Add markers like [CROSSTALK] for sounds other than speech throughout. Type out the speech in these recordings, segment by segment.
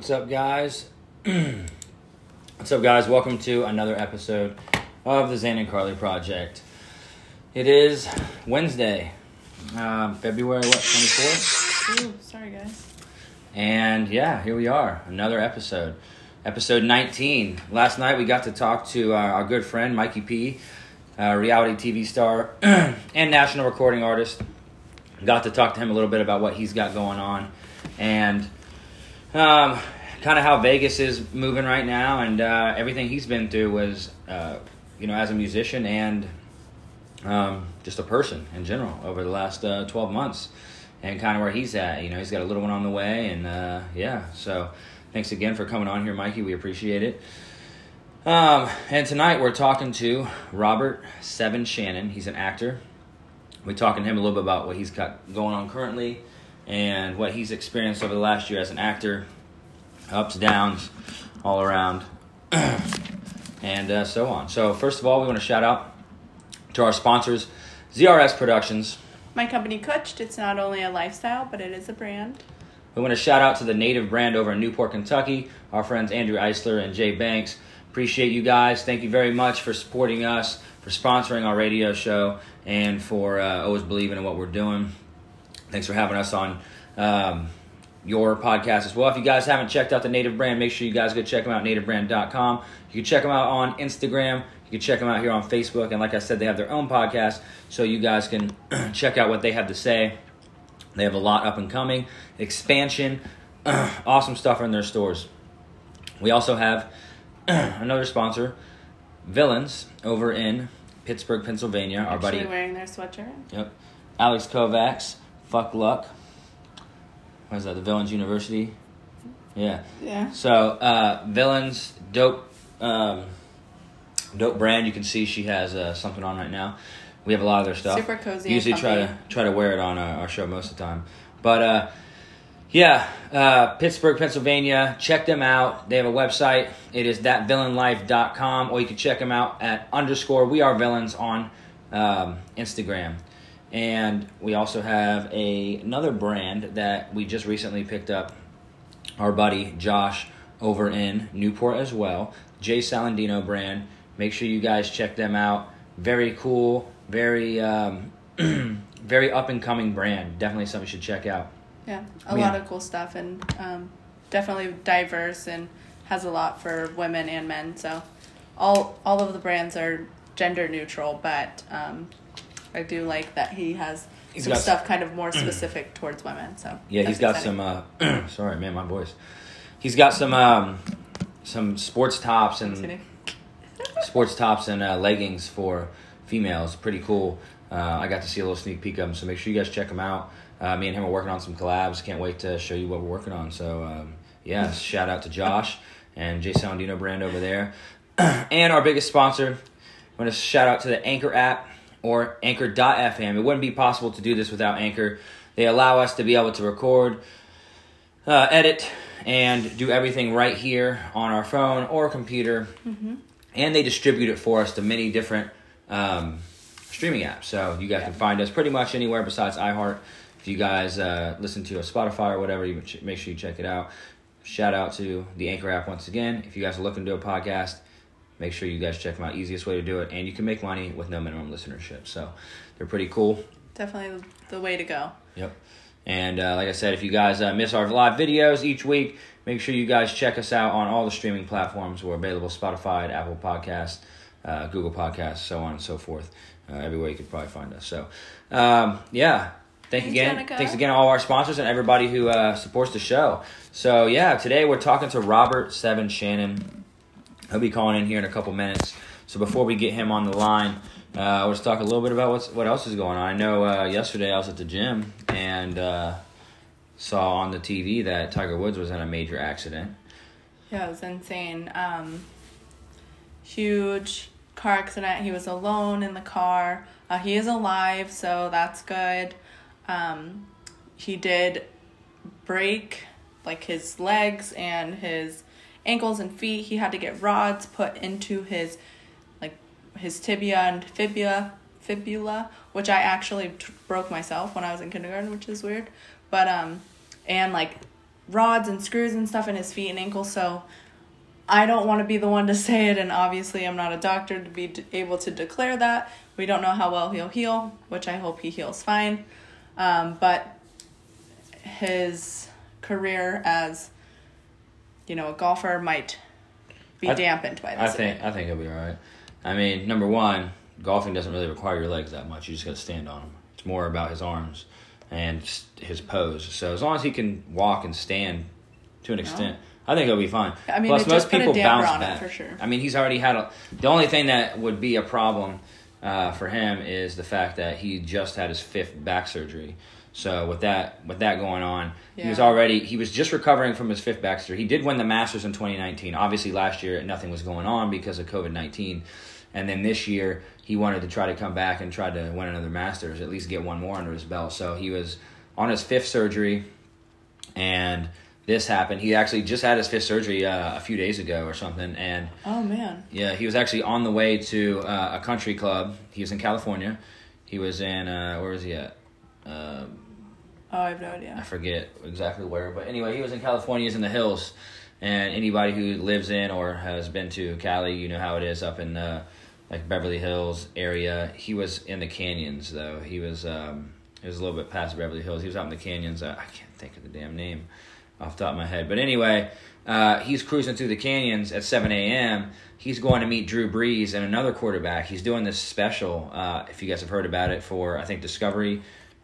What's up, guys? [CLEARS THROAT] What's up, guys? Welcome to another episode of the Zayne and Carlee Project. It is Wednesday, um, February what twenty fourth, Ooh, sorry guys. and yeah, here we are, another episode, episode nineteen. Last night we got to talk to our, our good friend Mikey P, uh, reality TV star [CLEARS THROAT] and national recording artist. Got to talk to him a little bit about what he's got going on, and um, kind of how Vegas is moving right now, and uh, everything he's been through was, uh, you know, as a musician and um, just a person in general over the last uh, 12 months, and kind of where he's at. You know, he's got a little one on the way, and uh, yeah, so thanks again for coming on here, Mikey. We appreciate it. Um, and tonight we're talking to Robert Seven Shannon. He's an actor. We're talking to him a little bit about what he's got going on currently and what he's experienced over the last year as an actor, ups, downs, all around, [CLEARS THROAT] and uh, so on. So, first of all, we want to shout out to our sponsors, ZRS Productions. My company Kutched, it's not only a lifestyle, but it is a brand. We want to shout out to the native brand over in Newport, Kentucky, our friends Andrew Eisler and Jay Banks. Appreciate you guys. Thank you very much for supporting us, for sponsoring our radio show, and for uh, always believing in what we're doing. Thanks for having us on um, your podcast as well. If you guys haven't checked out the Native Brand, make sure you guys go check them out, nativebrand.com. You can check them out on Instagram. You can check them out here on Facebook. And like I said, they have their own podcast, so you guys can [CLEARS THROAT] check out what they have to say. They have a lot up and coming, expansion, [CLEARS THROAT] awesome stuff in their stores. We also have [CLEARS THROAT] another sponsor, Villains, over in Pittsburgh, Pennsylvania. Our Actually buddy, wearing their sweatshirt. yep, Alex Kovacs. Fuck luck. What is that? The Villains University. Yeah. Yeah. So uh, Villains, dope, um, dope brand. You can see she has uh, something on right now. We have a lot of their stuff. Super cozy Usually try to try to wear it on our, our show most of the time. But uh, yeah, uh, Pittsburgh, Pennsylvania. Check them out. They have a website. It is thatvillainlife.com, or you can check them out at underscore We Are Villains on um, Instagram. And we also have a, another brand that we just recently picked up. Our buddy Josh over in Newport as well. Jay Salandino brand. Make sure you guys check them out. Very cool, very um, [CLEARS THROAT] very up and coming brand. Definitely something you should check out. Yeah. A Yeah. lot of cool stuff and um, definitely diverse and has a lot for women and men. So all all of the brands are gender neutral, but um, I do like that he has He's some stuff kind of more specific towards women. So Yeah, he's got exciting. some. Uh, [CLEARS THROAT] sorry, man, my voice. He's got some um, some sports tops and [LAUGHS] sports tops and uh, leggings for females. Pretty cool. Uh, I got to see a little sneak peek of them, so make sure you guys check them out. Uh, me and him are working on some collabs. Can't wait to show you what we're working on. So um, yeah, [LAUGHS] shout out to Josh and Jay Salandino brand over there, [CLEARS THROAT] and our biggest sponsor. I want to shout out to the Anchor app or Anchor.fm. It wouldn't be possible to do this without Anchor. They allow us to be able to record, uh, edit, and do everything right here on our phone or computer. And they distribute it for us to many different um, streaming apps. So you guys can find us pretty much anywhere besides iHeart. If you guys uh, listen to a Spotify or whatever, you make sure you check it out. Shout out to the Anchor app once again. If you guys are looking to do a podcast, make sure you guys check them out. Easiest way to do it, and you can make money with no minimum listenership. So they're pretty cool. Definitely the, way to go. Yep. And uh, like I said, if you guys uh, miss our live videos each week, make sure you guys check us out on all the streaming platforms. We're available Spotify, Apple Podcasts, uh, Google Podcasts, so on and so forth. Uh, everywhere you could probably find us. So, um, yeah. Thank Thanks, again. Jenica. Thanks again to all our sponsors and everybody who uh, supports the show. So yeah, today we're talking to Robert Seven Shannon. He'll be calling in here in a couple minutes. So before we get him on the line, uh, let's talk a little bit about what's what else is going on. I know uh, yesterday I was at the gym and uh, saw on the TV that Tiger Woods was in a major accident. Yeah, it was insane. Um, huge car accident. He was alone in the car. Uh, he is alive, so that's good. Um, he did break like his legs and his ankles and feet. He had to get rods put into his like his tibia and fibula fibula, which I actually t- broke myself when I was in kindergarten, which is weird. But um, and like rods and screws and stuff in his feet and ankles. So I don't want to be the one to say it, and obviously I'm not a doctor to be d- able to declare that. We don't know how well he'll heal, which I hope he heals fine. Um, but his career as, you know, a golfer might be I- dampened by this. I event. think I think he'll be all right. I mean, number one, golfing doesn't really require your legs that much. You just got to stand on them. It's more about his arms and his pose. So as long as he can walk and stand to an extent, I think he'll be fine. I mean, Plus, most just put a people bounce back for sure. I mean, he's already had a. The only thing that would be a problem uh, for him is the fact that he just had his fifth back surgery. So with that with that going on, he was already he was just recovering from his fifth back surgery. He did win the Masters in 2019. Obviously, last year nothing was going on because of COVID 19, and then this year he wanted to try to come back and try to win another Masters, at least get one more under his belt. So he was on his fifth surgery, and this happened. He actually just had his fifth surgery uh, a few days ago or something, and Oh man. yeah, he was actually on the way to uh, a country club. He was in California. He was in uh, where was he at? Um Oh, I have no idea. I forget exactly where, but anyway, he was in California. He's in the hills, and anybody who lives in or has been to Cali, you know how it is up in uh, like Beverly Hills area. He was in the canyons though. He was um, it was a little bit past Beverly Hills. He was out in the canyons. Uh, I can't think of the damn name off top of my head, but anyway, uh, he's cruising through the canyons at 7 a.m. He's going to meet Drew Brees and another quarterback. He's doing this special. Uh, if you guys have heard about it for I think Discovery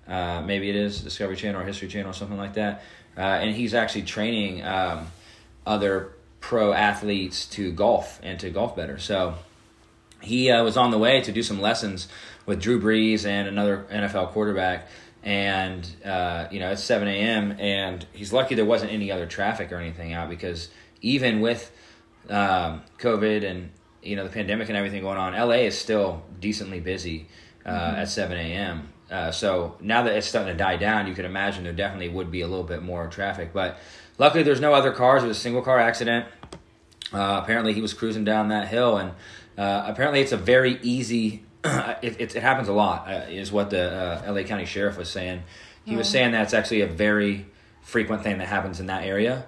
uh, maybe it is Discovery Channel or History Channel or something like that. Uh, and he's actually training um, other pro athletes to golf and to golf better. So he uh, was on the way to do some lessons with Drew Brees and another NFL quarterback. And uh, you know it's 7 a.m. and he's lucky there wasn't any other traffic or anything out because even with um, COVID and you know the pandemic and everything going on, LA is still decently busy uh, at 7 a.m. Uh, so now that it's starting to die down, you can imagine there definitely would be a little bit more traffic. But luckily, there's no other cars. It was a single car accident. Uh, apparently, he was cruising down that hill, and uh, apparently, it's a very easy. [CLEARS THROAT] it, it, it happens a lot, uh, is what the uh, LA County Sheriff was saying. He was Oh. saying that's actually a very frequent thing that happens in that area.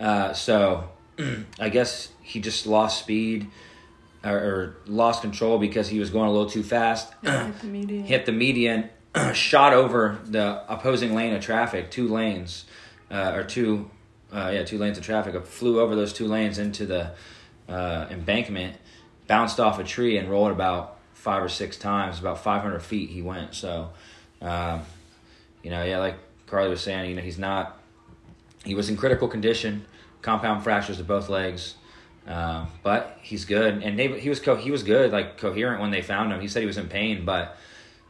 Uh, so, [CLEARS THROAT] I guess he just lost speed or, or lost control because he was going a little too fast. Hit the [CLEARS THROAT] median. hit the median, [CLEARS THROAT] shot over the opposing lane of traffic, two lanes, uh, or two, uh, yeah, two lanes of traffic. Flew over those two lanes into the uh, embankment, bounced off a tree, and rolled about five or six times. About 500 feet he went. So, um, you know, yeah, like Carlee was saying, you know, he's not. He was in critical condition, compound fractures to both legs. Um, but he's good, and they, he was co- he was good, like coherent when they found him. He said he was in pain, but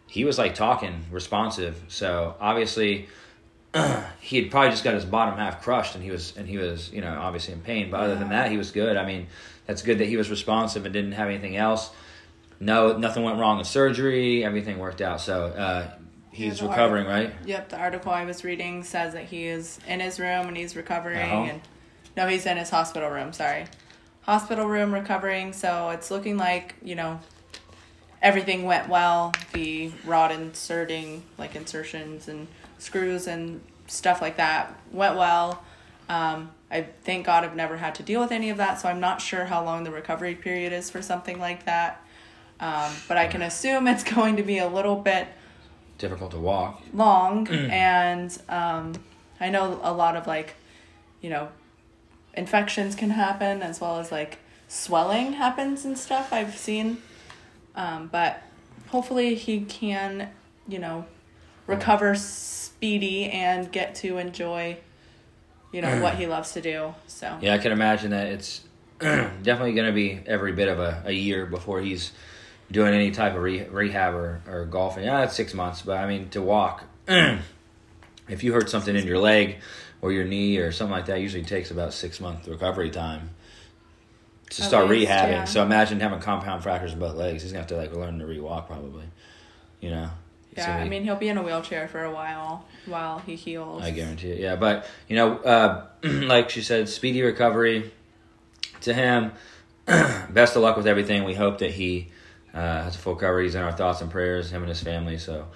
he was like talking, responsive. So obviously, [CLEARS THROAT] he had probably just got his bottom half crushed, and he was and he was you know obviously in pain. But other than that, he was good. I mean, that's good that he was responsive and didn't have anything else. No, nothing went wrong with surgery. Everything worked out. So uh, he's the recovering, right? Yep, the article I was reading says that he is in his room and he's recovering. Home? And no, he's in his hospital room. Sorry, hospital room recovering. So it's looking like you know everything went well. The rod inserting, like insertions and screws and stuff like that, went well. Um, I thank God I've never had to deal with any of that, so I'm not sure how long the recovery period is for something like that. Um, but I can assume [LAUGHS] it's going to be a little bit Difficult to walk. long and um, i know a lot of like you know infections can happen as well as like swelling happens and stuff i've seen um, but hopefully he can you know recover speedy and get to enjoy you know what he loves to do so Yeah, I can imagine that it's [CLEARS THROAT] definitely going to be every bit of a, a year before he's doing any type of re- rehab or, or golfing. Yeah, it's six months, but I mean, to walk, [CLEARS THROAT] if you hurt something in your leg or your knee or something like that, usually takes about six month recovery time to At start least, rehabbing. yeah. So imagine having compound fractures in both legs. He's going to have to like learn to re-walk probably, you know? Yeah gonna i mean he'll be in a wheelchair for a while while he heals I guarantee it. Yeah, but you know, uh, [CLEARS THROAT] like she said, speedy recovery to him. [CLEARS THROAT] Best of luck with everything. We hope that he uh, has a full recovery. He's in our thoughts and prayers. Him and his family. So,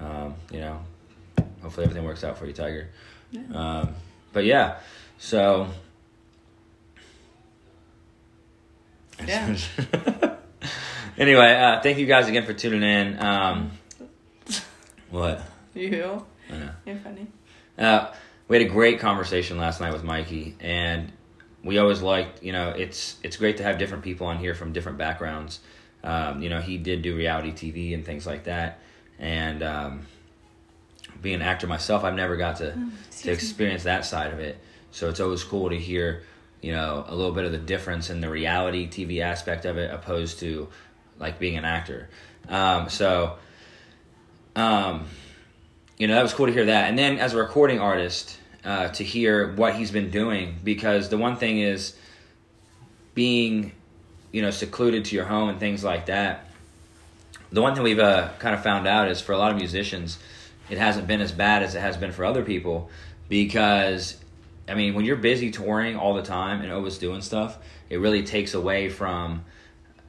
um, you know, hopefully everything works out for you, Tiger. Um, but yeah, so Yeah. [LAUGHS] anyway, uh, thank you guys again for tuning in. Um, what? You, I know. you're funny. Uh, we had a great conversation last night with Mikey, and we always liked, you know, it's it's great to have different people on here from different backgrounds. Um, you know, he did do reality TV and things like that, and um, being an actor myself, I've never got to to Mm, me. experience that side of it. So it's always cool to hear, you know, a little bit of the difference in the reality TV aspect of it, opposed to like being an actor. Um, so, um, you know, that was cool to hear that. And then as a recording artist, uh, to hear what he's been doing, because the one thing is being, you know, secluded to your home and things like that. The one thing we've uh, kind of found out is for a lot of musicians, it hasn't been as bad as it has been for other people because, I mean, when you're busy touring all the time and always doing stuff, it really takes away from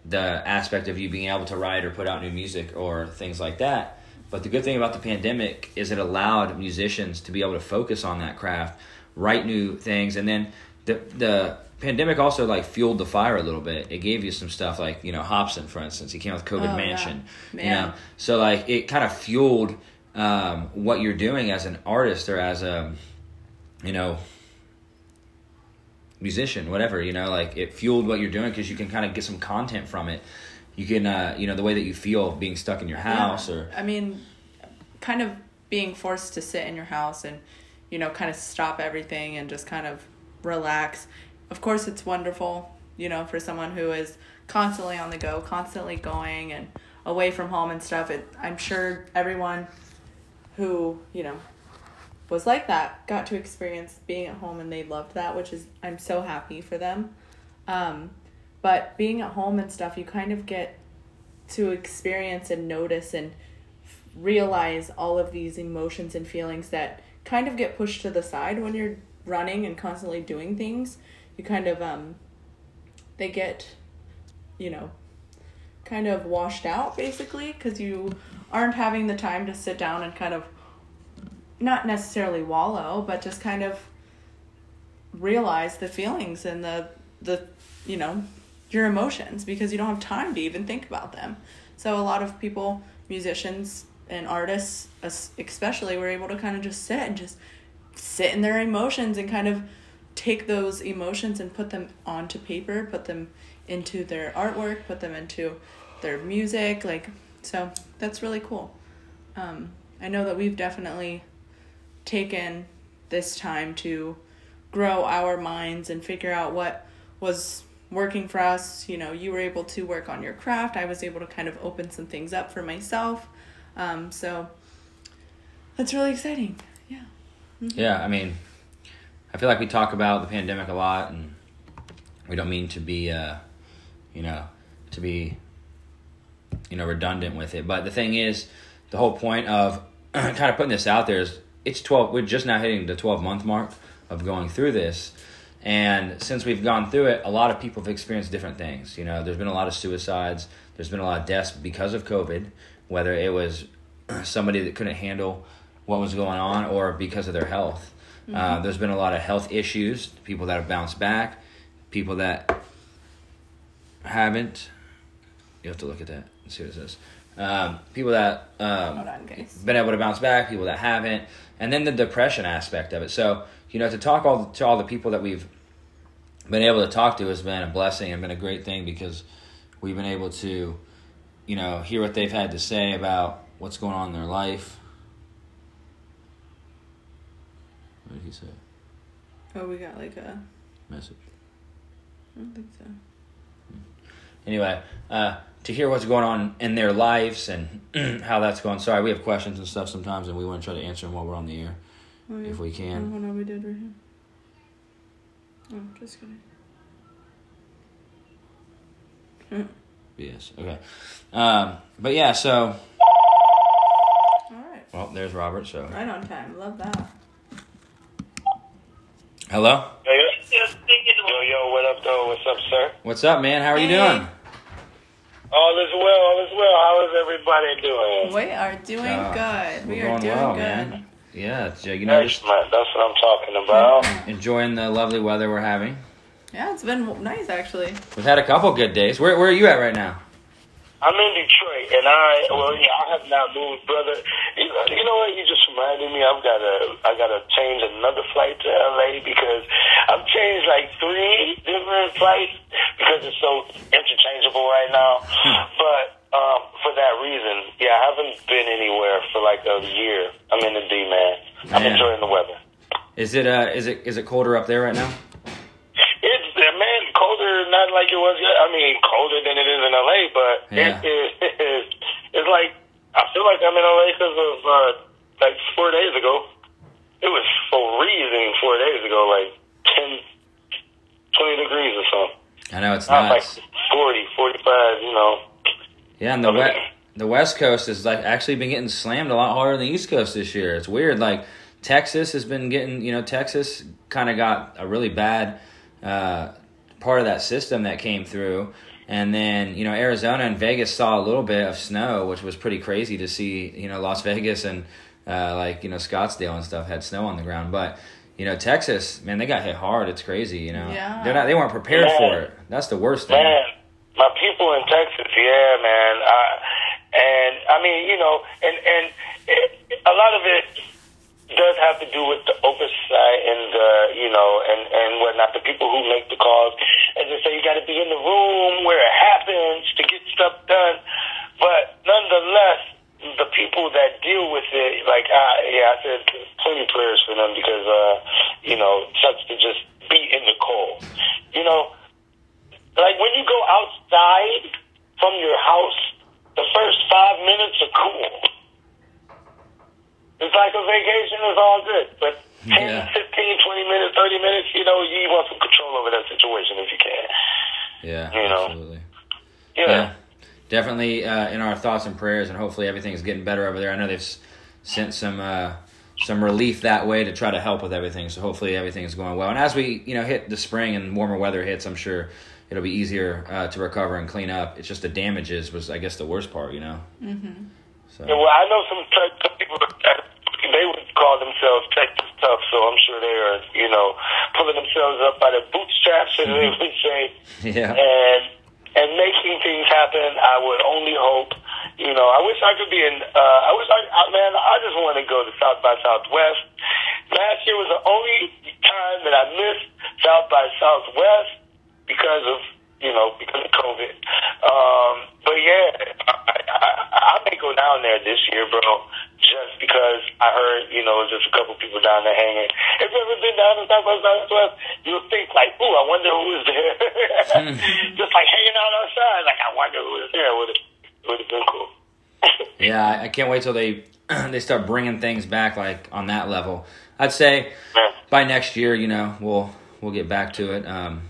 the aspect of you being able to write or put out new music or things like that. But the good thing about the pandemic is it allowed musicians to be able to focus on that craft, write new things, and then the the pandemic also like fueled the fire a little bit. It gave you some stuff like you know Hobson, for instance, he came out with COVID Oh, yeah. Mansion, you know, so like it kind of fueled um, what you're doing as an artist or as a you know musician, whatever, you know, like it fueled what you're doing because you can kind of get some content from it. You can, uh, you know, the way that you feel being stuck in your house Yeah. or, I mean, kind of being forced to sit in your house and, you know, kind of stop everything and just kind of relax. Of course, it's wonderful, you know, for someone who is constantly on the go, constantly going and away from home and stuff. It, I'm sure everyone who, you know, was like that got to experience being at home and they loved that, which is, I'm so happy for them. Um, but being at home and stuff, you kind of get to experience and notice and realize all of these emotions and feelings that kind of get pushed to the side when you're running and constantly doing things. You kind of um they get you know kind of washed out basically cuz you aren't having the time to sit down and kind of not necessarily wallow, but just kind of realize the feelings and the the you know your emotions because you don't have time to even think about them. So a lot of people, musicians and artists especially, were able to kind of just sit and just sit in their emotions and kind of take those emotions and put them onto paper, put them into their artwork, put them into their music. Like so, that's really cool. Um, I know that we've definitely taken this time to grow our minds and figure out what was working for us. You know, you were able to work on your craft. I was able to kind of open some things up for myself. Um, so that's really exciting. Yeah. yeah, I mean, I feel like we talk about the pandemic a lot and we don't mean to be, uh, you know, to be, you know, redundant with it. But the thing is, the whole point of [CLEARS THROAT] kind of putting this out there is it's 12, we're just now hitting the 12 month mark of going through this. And since we've gone through it, a lot of people have experienced different things. You know, there's been a lot of suicides, there's been a lot of deaths because of COVID, whether it was [CLEARS THROAT] somebody that couldn't handle what was going on or because of their health. Uh, there's been a lot of health issues, people that have bounced back, people that haven't. You have to look at that and see what it says. Um, people that um, on, been able to bounce back, people that haven't, and then the depression aspect of it. So you know, to talk all to all the people that we've been able to talk to has been a blessing and been a great thing because we've been able to, you know, hear what they've had to say about what's going on in their life. What did he say? Oh, we got like a. Message. I don't think so. Anyway, uh, to hear what's going on in their lives and [CLEARS THROAT] how that's going. Sorry, we have questions and stuff sometimes, and we want to try to answer them while we're on the air Oh, yeah. if we can. Oh, can. no, we did right here. Oh, just kidding. [LAUGHS] Yes. Okay. Um, but yeah, so All right. well, there's Robert. So Right on time. Love that. hello. Yo, yo, yo, yo, what up, though? What's up, sir? What's up, man? How are you doing? All is well, all is well. How is everybody doing? We are doing Uh, good. We we're doing well, good. man. Yeah, it's, you know, just Excellent. That's what I'm talking about. enjoying the lovely weather we're having. Yeah, it's been nice actually. We've had a couple good days. Where where are you at right now? I'm in Detroit, and I well, yeah, I have now moved, brother. You know, you know what? You just reminded me. I've got to, I got to change another flight to LA because I've changed like three different flights because it's so interchangeable right now. But um, for that reason, yeah, I haven't been anywhere for like a year. I'm in the D, man. I'm enjoying the weather. Is it uh is it is it colder up there right now? Not like it was. I mean, colder than it is in LA, but Yeah. [LAUGHS] it is. It's like I feel like I'm in LA because of uh, like four days ago. It was freezing four days ago, like 10, 20 degrees or something. I know it's Not like nuts. 40, 45, You know. Yeah, and the west the West Coast has like actually been getting slammed a lot harder than the East Coast this year. It's weird. Like Texas has been getting, you know, Texas kind of got a really bad uh, part of that system that came through. And then, you know, Arizona and Vegas saw a little bit of snow, which was pretty crazy to see. You know, Las Vegas and uh, like you know Scottsdale and stuff had snow on the ground, but you know Texas, man, they got hit hard. It's crazy. You know, Yeah. they're not, they weren't prepared Yeah. for it. That's the worst thing. Man, my people in Texas, yeah, man. I, and I mean, you know, and and it, a lot of it does have to do with the oversight and the, you know, and and whatnot. The people who make the calls, as they say, you got to be in the room where it happens to get stuff done. But nonetheless, the people that deal with it, like, I, yeah, I said plenty prayers for them because, uh, you know, sucks to just be in the cold. You know, like when you go outside from your house, the first five minutes are cool. It's like a vacation, it's all good. But 10, Yeah. 15, 20 minutes, 30 minutes, you know, you want some control over that situation if you can. Yeah, You know. absolutely. Yeah. Yeah, definitely uh, in our thoughts and prayers, and hopefully everything's getting better over there. I know they've s- sent some uh, some relief that way to try to help with everything. So hopefully everything's going well. And as we you know hit the spring and warmer weather hits, I'm sure it'll be easier uh, to recover and clean up. It's just the damages was I guess the worst part, you know. Mm-hmm. So Yeah, well, I know some Texas people that they would call themselves Texas tough, so I'm sure they are, you know, pulling themselves up by the bootstraps, as they would say. [LAUGHS] yeah, and and making things happen. I would only hope, you know. I wish I could be in. Uh, I wish I, I man. I just want to go to South by Southwest. Last year was the only time that I missed South by Southwest because of you know because of COVID. Um, but yeah, I, I, I may go down there this year, bro. Just because I heard, you know, just a couple people down there hanging. If you've ever been down to South by Southwest, you'll think like, ooh, I wonder who is there. [LAUGHS] just like hanging out outside, like I wonder who is there. Would would have been cool. [LAUGHS] yeah. I- I can't wait till they [CLEARS THROAT] they start bringing things back like on that level. I'd say Yeah. by next year, you know, we'll we'll get back to it um,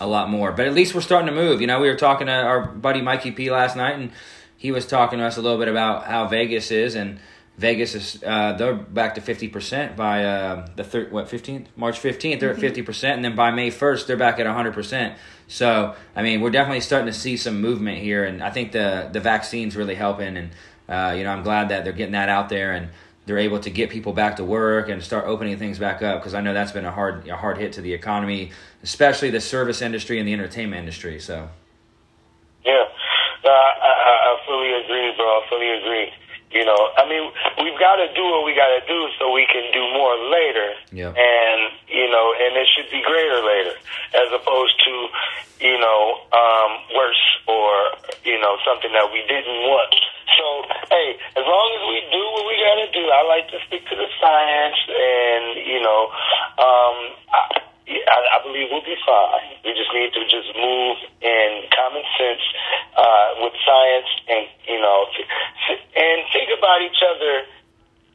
a lot more. But at least we're starting to move. You know, we were talking to our buddy Mikey P last night, and he was talking to us a little bit about how Vegas is, and Vegas is uh, they're back to fifty percent by uh, the thir- what fifteenth March fifteenth. They're at fifty percent, and then by May first, they're back at hundred percent. So I mean, we're definitely starting to see some movement here, and I think the the vaccine's really helping. And uh, you know, I'm glad that they're getting that out there and they're able to get people back to work and start opening things back up because I know that's been a hard a hard hit to the economy, especially the service industry and the entertainment industry. So Yeah, no, I, I, I fully agree, bro. I fully agree. You know, I mean, we've got to do what we got to do so we can do more later. Yeah. And you know, and it should be greater later, as opposed to, you know, um, worse or you know something that we didn't want. So, hey, as long as we do what we got to do, I like to stick to the science, and you know, um, I, I, I believe we'll be fine. We just need to just move in common sense uh, with science, and you know, and think about each other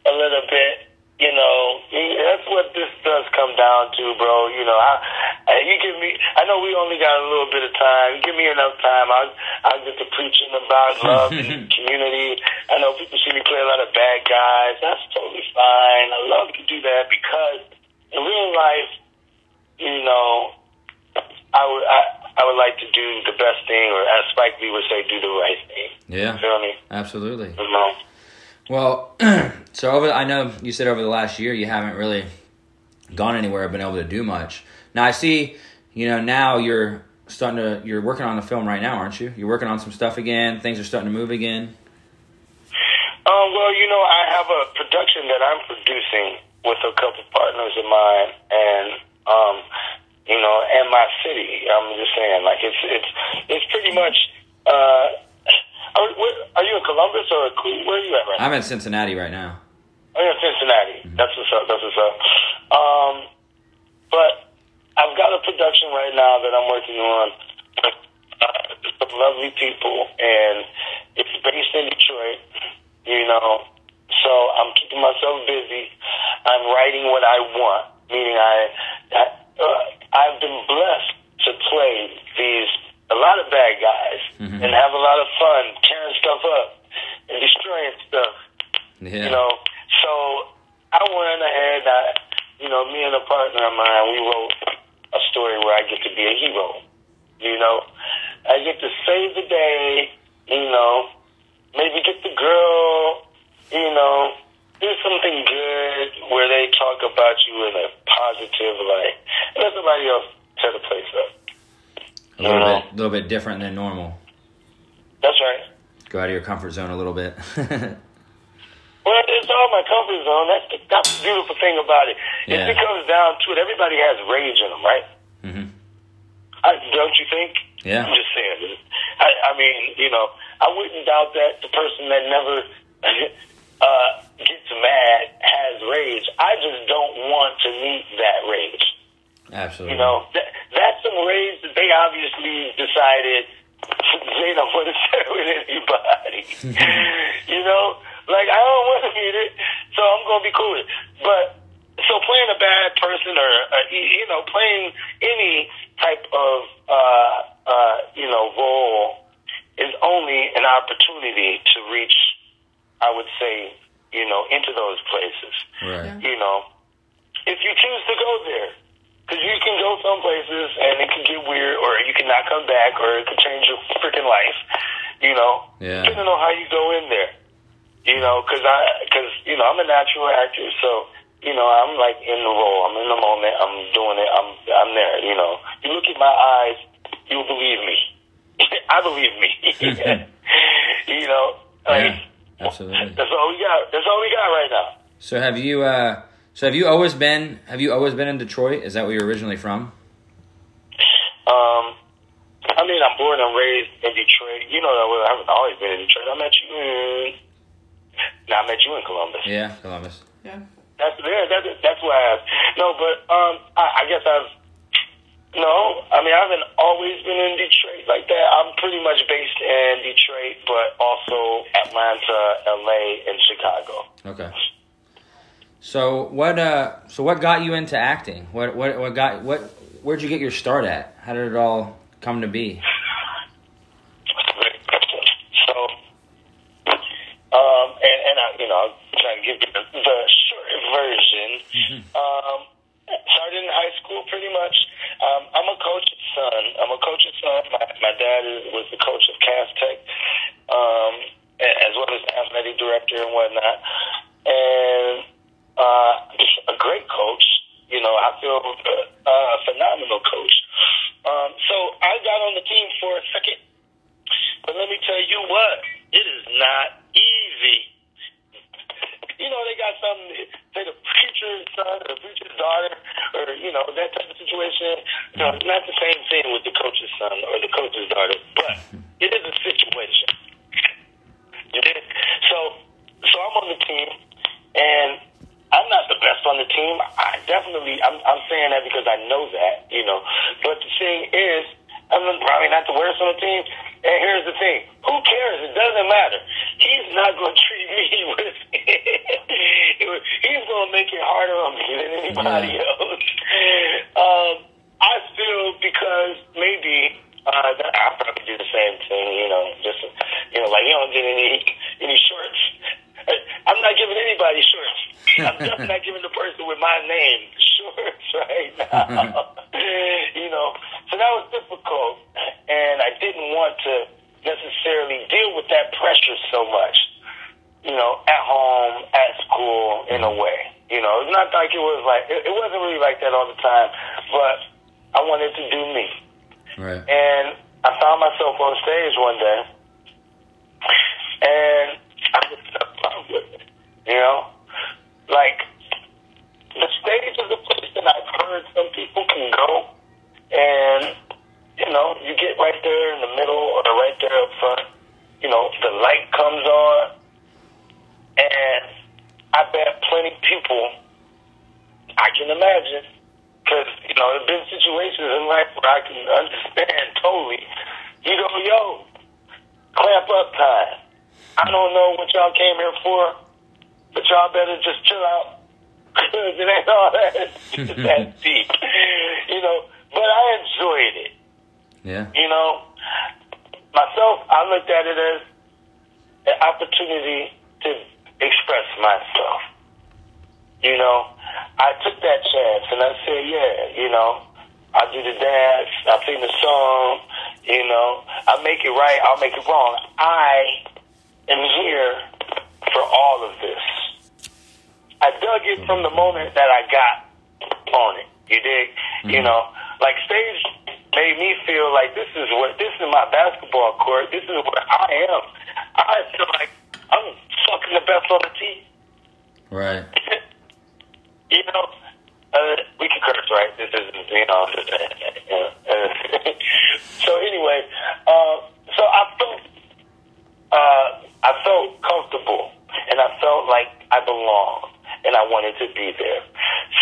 a little bit. You know, that's what this does come down to, bro. You know, I, I you give me. I know we only got a little bit of time. Give me enough time. I'll I'll get to preaching about [LAUGHS] love and community. I know people see me play a lot of bad guys. That's totally fine. I love to do that because in real life, you know, I would I, I would like to do the best thing, or as Spike Lee would say, do the right thing. yeah, You feel me? absolutely. You know? Well, [CLEARS THROAT] so over I know you said over the last year you haven't really gone anywhere, been able to do much. Now I see, you know, now you're starting to you're working on the film right now, aren't you? You're working on some stuff again. Things are starting to move again. Um, well, you know, I have a production that I'm producing with a couple partners of mine, and um, you know, and my city. I'm just saying, like it's it's it's pretty much. Uh, are, are you in Columbus or where are you at right now? I'm in Cincinnati right now. Oh, yeah, Cincinnati. That's what's up. That's what's up. Um, but I've got a production right now that I'm working on with uh, some lovely people, and it's based in Detroit. You know, so I'm keeping myself busy. I'm writing what I want, meaning I, I uh, I've been blessed to play these a lot of bad guys Mhm. and have a lot of fun tearing stuff up and destroying stuff. Yeah. You know, so I went ahead. I, you know, me and a partner of mine, we wrote a story where I get to be a hero. You know, I get to save the day. You know, maybe get the girl. You know, do something good where they talk about you in a positive light. Let somebody else tear the place up. a little Uh, bit, little bit different than normal. That's right. Go out of your comfort zone a little bit. [LAUGHS] Well, it's all my comfort zone. That's the, that's the beautiful thing about it. Yeah. If it comes down to it, everybody has rage in them, right? Mm-hmm. I, don't you think? Yeah. I'm just saying. I, I mean, you know, I wouldn't doubt that the person that never [LAUGHS] uh, gets mad has rage. I just don't want to meet that rage. Absolutely. You know, that, that's some rage that they obviously decided they don't want to [LAUGHS] share with anybody. [LAUGHS] you know, like I don't want to meet it, so I'm gonna be cool with it. But so playing a bad person or uh, you know playing any type of uh, uh, you know role is only an opportunity to reach. I would say you know into those places Right. you know, if you choose to go there. Because you can go some places and it can get weird, or you can not come back, or it could change your freaking life, you know. Yeah. Depending on how you go in there, you know. Because I, because you know, I'm a natural actor, so you know, I'm like in the role. I'm in the moment. I'm doing it. I'm, I'm there. You know, you look at my eyes, you'll believe me. [LAUGHS] I believe me. [LAUGHS] [LAUGHS] you know, like, Yeah, absolutely. That's all we got. That's all we got right now. So have you? Uh, so have you always been? Have you always been in Detroit? Is that where you're originally from? Um, I mean, I'm born and raised in Detroit. You know, that I haven't always been in Detroit. I met you in. Now I met you in Columbus. Yeah, Columbus. Yeah. That's yeah, that, that's why I asked. No, but um, I, I guess I've. No, I mean I haven't always been in Detroit like that. I'm pretty much based in Detroit, but also Atlanta, LA, and Chicago. Okay. So what? Uh, so what got you into acting? What? What? What got? What? Where'd you get your start at? How did it all come to be? So, um, and, and I, you know, I'm trying to give you the, the short version. Um, started in high school, pretty much. Um, I'm a coach's son. I'm a coach's son. My, my dad was the coach of Cass Tech, um, as well as athletic director and whatnot. And uh, just a great coach. You know, I feel uh, a phenomenal coach. Um, so I got on the team for a second. But let me tell you what, it is not easy. You know, they got some, say the preacher's son or the preacher's daughter, or, you know, that type of situation. No, it's not the same thing with the coach's son or the coach's daughter, but it is a situation. You did? So, so I'm on the team, and I'm not the best on the team. I definitely, I'm, I'm saying that because I know that, you know. But the thing is, I'm probably not the worst on the team. And here's the thing: who cares? It doesn't matter. He's not going [LAUGHS] to treat me [LAUGHS] with. Harder on me than anybody Yeah. else. [LAUGHS] Um, I feel because maybe uh, that I probably do the same thing. You know, just you know, like you don't get any any shorts. [LAUGHS] I'm not giving anybody shorts. [LAUGHS] I'm definitely not giving the person with my name shorts right now. you know, so that was difficult, and I didn't want to necessarily deal with that pressure so much. you know, at home, at school, in a way. You know, it's not like it was like it, it wasn't really like that all the time, but I wanted to do me. Right. And I found myself on stage one day, and I just fell in love with it. You know, like the stage is a place that I've heard some people can go, and you know, you get right there in the middle or right there up front. You know, the light comes on, and I bet plenty of people I can imagine because you know there've been situations in life where I can understand totally. You go, yo, clamp up time. I don't know what y'all came here for, but y'all better just chill out because it ain't all [LAUGHS] that deep, you know. But I enjoyed it, Yeah. you know. Myself, I looked at it as an opportunity to express myself. You know, I took that chance and I said, yeah, you know, I do the dance, I sing the song, you know, I make it right, I'll make it wrong. I am here for all of this. I dug it from the moment that I got on it. You dig? You know, like stage made me feel like this is what this is my basketball court. This is where I am. I feel like I'm fucking the best on the team. Right. [LAUGHS] you know, uh, we can curse, right? This isn't, you know. uh, [LAUGHS] so anyway, uh, so I felt, uh, I felt comfortable, and I felt like I belonged, and I wanted to be there.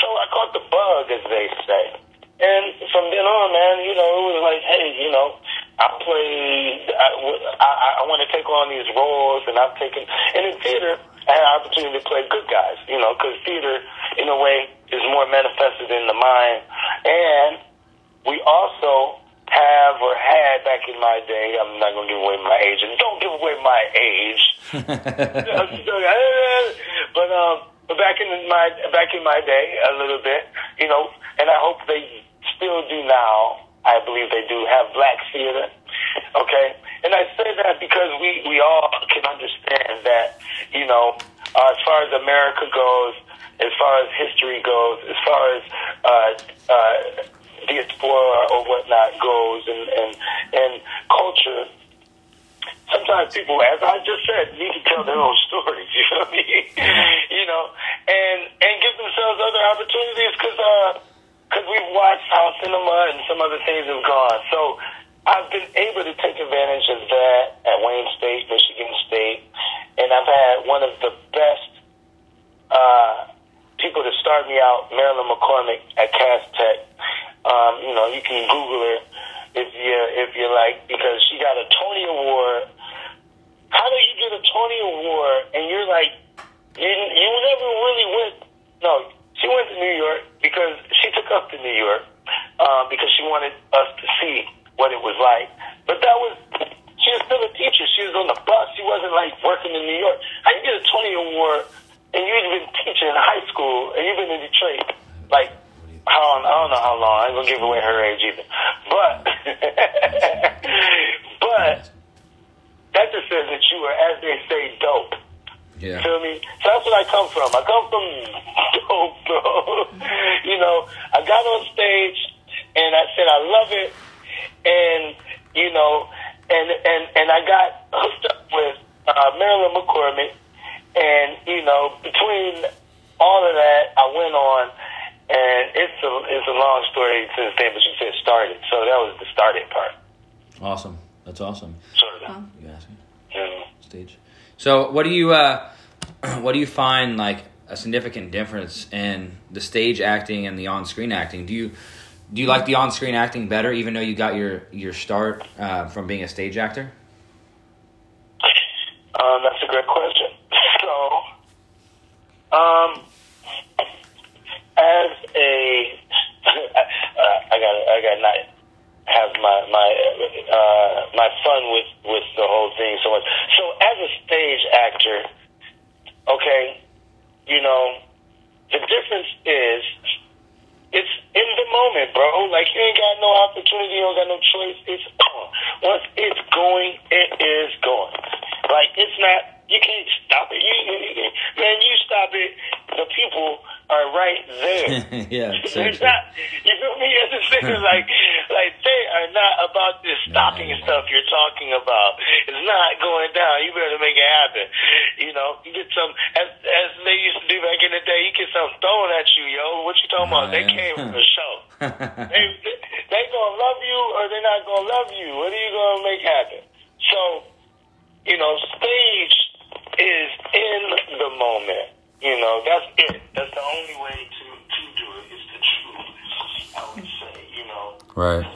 So I caught the bug, as they say, and from then on, man, you know, it was like, hey, you know. I play. I, I, I want to take on these roles, and I've taken. And in theater, I had an opportunity to play good guys. You know, because theater, in a way, is more manifested in the mind. And we also have or had back in my day. I'm not going to give away my age, and don't give away my age. [LAUGHS] [LAUGHS] but um, but back in my back in my day, a little bit, you know, and I hope they still do now. I believe they do have black theater. Okay, and I say that because we we all can understand that you know uh, as far as America goes, as far as history goes, as far as uh, uh, diaspora or whatnot goes, and and and culture. Sometimes people, as I just said, need to tell their own stories. [LAUGHS] You know what I mean? you know, and and give themselves other opportunities because. Uh, because we've watched how cinema and some other things have gone. So I've been able to take advantage of that at Wayne State, Michigan State, and I've had one of the best uh, people to start me out, Marilyn McCormick at Cass Tech. Um, you know, you can Google her if you if you like because she got a Tony Award. How do you get a Tony Award and you're like you you never really went? No, she went to New York because she took us to New York uh, because she wanted us to see what it was like. But that was she was still a teacher. She was on the bus. She wasn't like working in New York. How you get a Tony Award and you've been teaching in high school and you've been in Detroit like how I don't know how long. I ain't gonna give away her age either. But but that just says that you are, as they say, dope. Yeah. Feel me? So that's where I come from. I come from dope, bro. you know, I got on stage and I said I love it, and you know, and and and I got hooked up with uh, Marilyn McCormick, and you know, between all of that, I went on, and it's a it's a long story since then, but you said started, so that was the starting part. Awesome. That's awesome. Sort of. Huh. You asking? You know. Stage. So, what do you uh, [CLEARS THROAT] what do you find like a significant difference in the stage acting and the on-screen acting? Do you do you like the on-screen acting better, even though you got your your start uh, from being a stage actor? Um, that's a great question. [LAUGHS] So, um, as a, uh, I got, I got not have my uh, my fun with with the whole thing so much. So, as a stage actor, okay, you know, the difference is it's in the moment, bro. Like you ain't got no opportunity, you don't got no choice. It's on. Once it's going, it is going. Like it's not You can't stop it. You, you, man, you stop it. The people are right there. [LAUGHS] yeah, It's true. not, you feel me? It's just [LAUGHS] like, like they are not about this stopping No. stuff you're talking about. It's not going down. You better make it happen. You know, you get some, as, as they used to do back in the day, you get something thrown at you, yo. What you talking about? They came from the show. [LAUGHS] They, they gonna love you or they not gonna love you. What are you gonna make happen? So, you know, stage is in the moment. You know, that's it. That's the only way to, to do it is to choose, I would say, you know. right.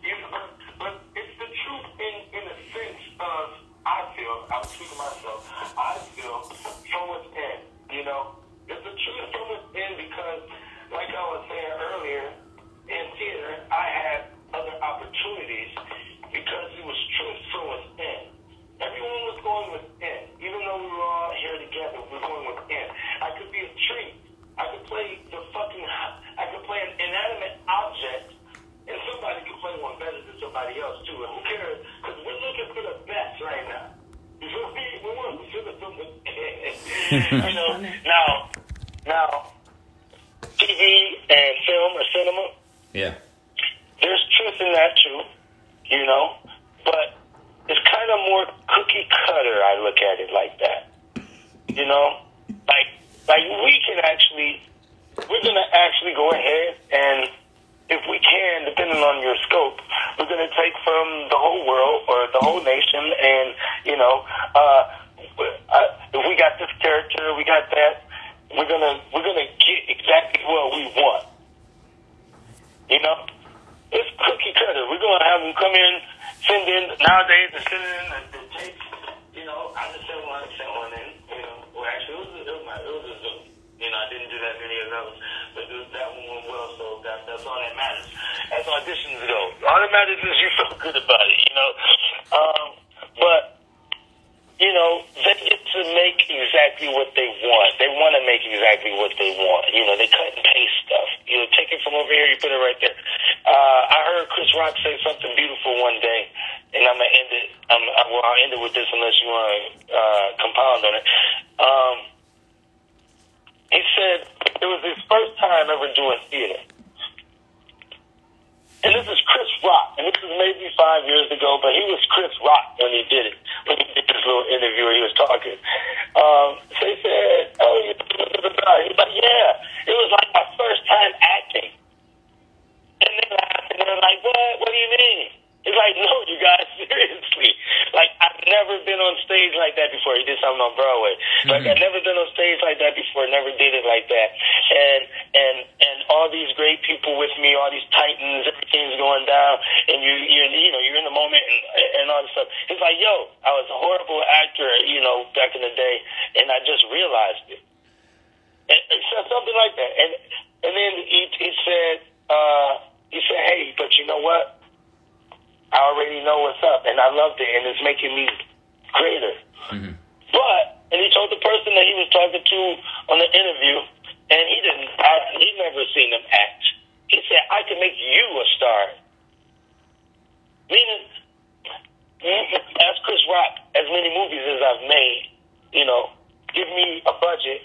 You know, but, but it's the truth in, in a sense of, I feel, I'm speaking myself, I feel from within, you know. It's the truth from within because, like I was saying earlier, in theater, I had other opportunities because it was truth from within. Everyone was going within. Even though we were all here together, we were going within. I could be a tree. I could play the fucking, I could play an inanimate object and somebody could play one better than somebody else too. And who cares? Because we're looking for the best right now. You feel me? We want to feel it from the You know. Now, now, TV and film or cinema, Yeah. there's truth in that too. You know, but it's kind of more cookie cutter. I look at it like that. You know, like like we can actually, we're gonna actually go ahead and if we can, depending on your scope, we're to take from the whole world or the whole nation, and you know, uh, uh, if we got this character, we got that, we're gonna we're gonna get exactly what we want. You know, it's cookie cutter. We're gonna have them come in, send in. Nowadays, they're sending in the, the tapes. You know, I just sent one, sent one in. You know, well, actually, it was, it was my, it was a Zoom. You know, I didn't do that many of those, but it was, that one went well, so that, that's all that matters. As auditions go, all that matters is you feel good about it. You know, um, but you know, they get to make exactly what they want. They want to make exactly what they want. You know, they cut and paste stuff. You know, take it from over here, you put it right there. Uh, I heard Chris Rock say something beautiful one day, and I'm gonna end it. I'm, I, well, I'll end it with this unless you want to uh, compound on it. Um, he said it was his first time ever doing theater. And this is Chris Rock, and this is maybe five years ago, but he was Chris Rock when he did it, when he did this little interview he was talking. Um, so he said, oh, you. He's like, yeah, it was like my first time acting. And they laughed, and they're like, what? What do you mean? He's [LAUGHS] like, no, you guys, [LAUGHS] seriously. Like, I've never been on stage like that before. He did something on Broadway. Like, I've never been on stage like that before. Never did it like that. And and and all these great people with me, all these titans, everything's going down, and you you you know you're in the moment and and all this stuff. He's like, yo, I was a horrible actor, you know, back in the day, and I just realized it. And, and so something like that. And and then he he said uh, he said, hey, but you know what? I already know what's up, and I loved it, and it's making me greater. Mhm. But, and he told the person that he was talking to on the interview, and he didn't, I, he never seen him act. He said, I can make you a star. Meaning, as Chris Rock, as many movies as I've made, you know, give me a budget,